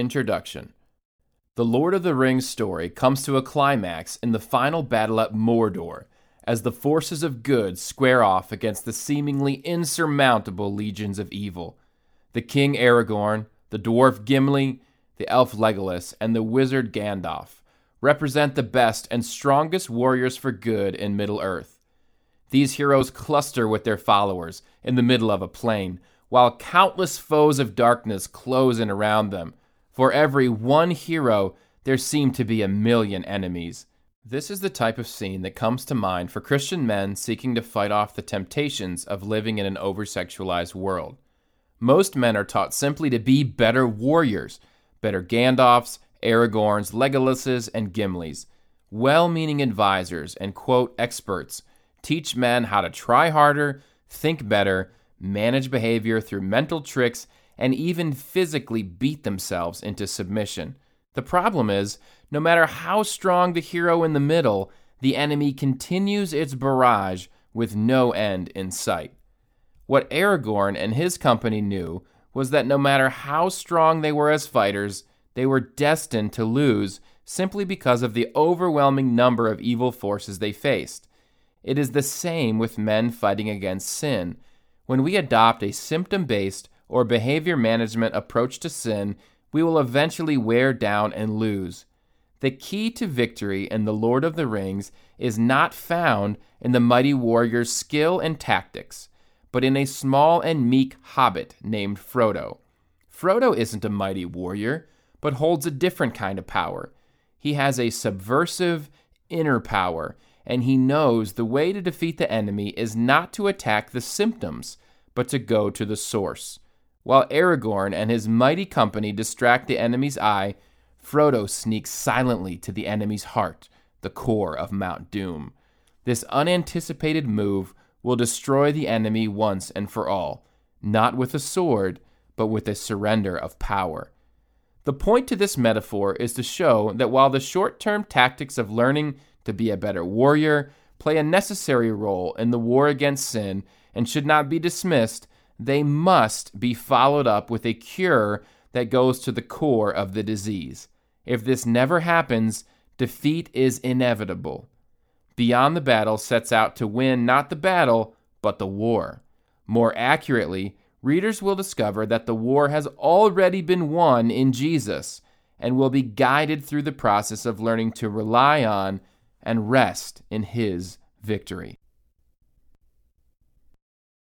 Introduction The Lord of the Rings story comes to a climax in the final battle at Mordor, as the forces of good square off against the seemingly insurmountable legions of evil. The King Aragorn, the dwarf Gimli, the elf Legolas, and the wizard Gandalf represent the best and strongest warriors for good in Middle Earth. These heroes cluster with their followers in the middle of a plain, while countless foes of darkness close in around them for every one hero, there seem to be a million enemies. This is the type of scene that comes to mind for Christian men seeking to fight off the temptations of living in an oversexualized world. Most men are taught simply to be better warriors, better Gandalfs, Aragorns, Legolases, and Gimlis. Well meaning advisors and quote experts teach men how to try harder, think better, manage behavior through mental tricks, and even physically beat themselves into submission. The problem is, no matter how strong the hero in the middle, the enemy continues its barrage with no end in sight. What Aragorn and his company knew was that no matter how strong they were as fighters, they were destined to lose simply because of the overwhelming number of evil forces they faced. It is the same with men fighting against sin. When we adopt a symptom based or behavior management approach to sin, we will eventually wear down and lose. The key to victory in The Lord of the Rings is not found in the mighty warrior's skill and tactics, but in a small and meek hobbit named Frodo. Frodo isn't a mighty warrior, but holds a different kind of power. He has a subversive inner power, and he knows the way to defeat the enemy is not to attack the symptoms, but to go to the source. While Aragorn and his mighty company distract the enemy's eye, Frodo sneaks silently to the enemy's heart, the core of Mount Doom. This unanticipated move will destroy the enemy once and for all, not with a sword, but with a surrender of power. The point to this metaphor is to show that while the short term tactics of learning to be a better warrior play a necessary role in the war against sin and should not be dismissed, they must be followed up with a cure that goes to the core of the disease. If this never happens, defeat is inevitable. Beyond the Battle sets out to win not the battle, but the war. More accurately, readers will discover that the war has already been won in Jesus and will be guided through the process of learning to rely on and rest in his victory.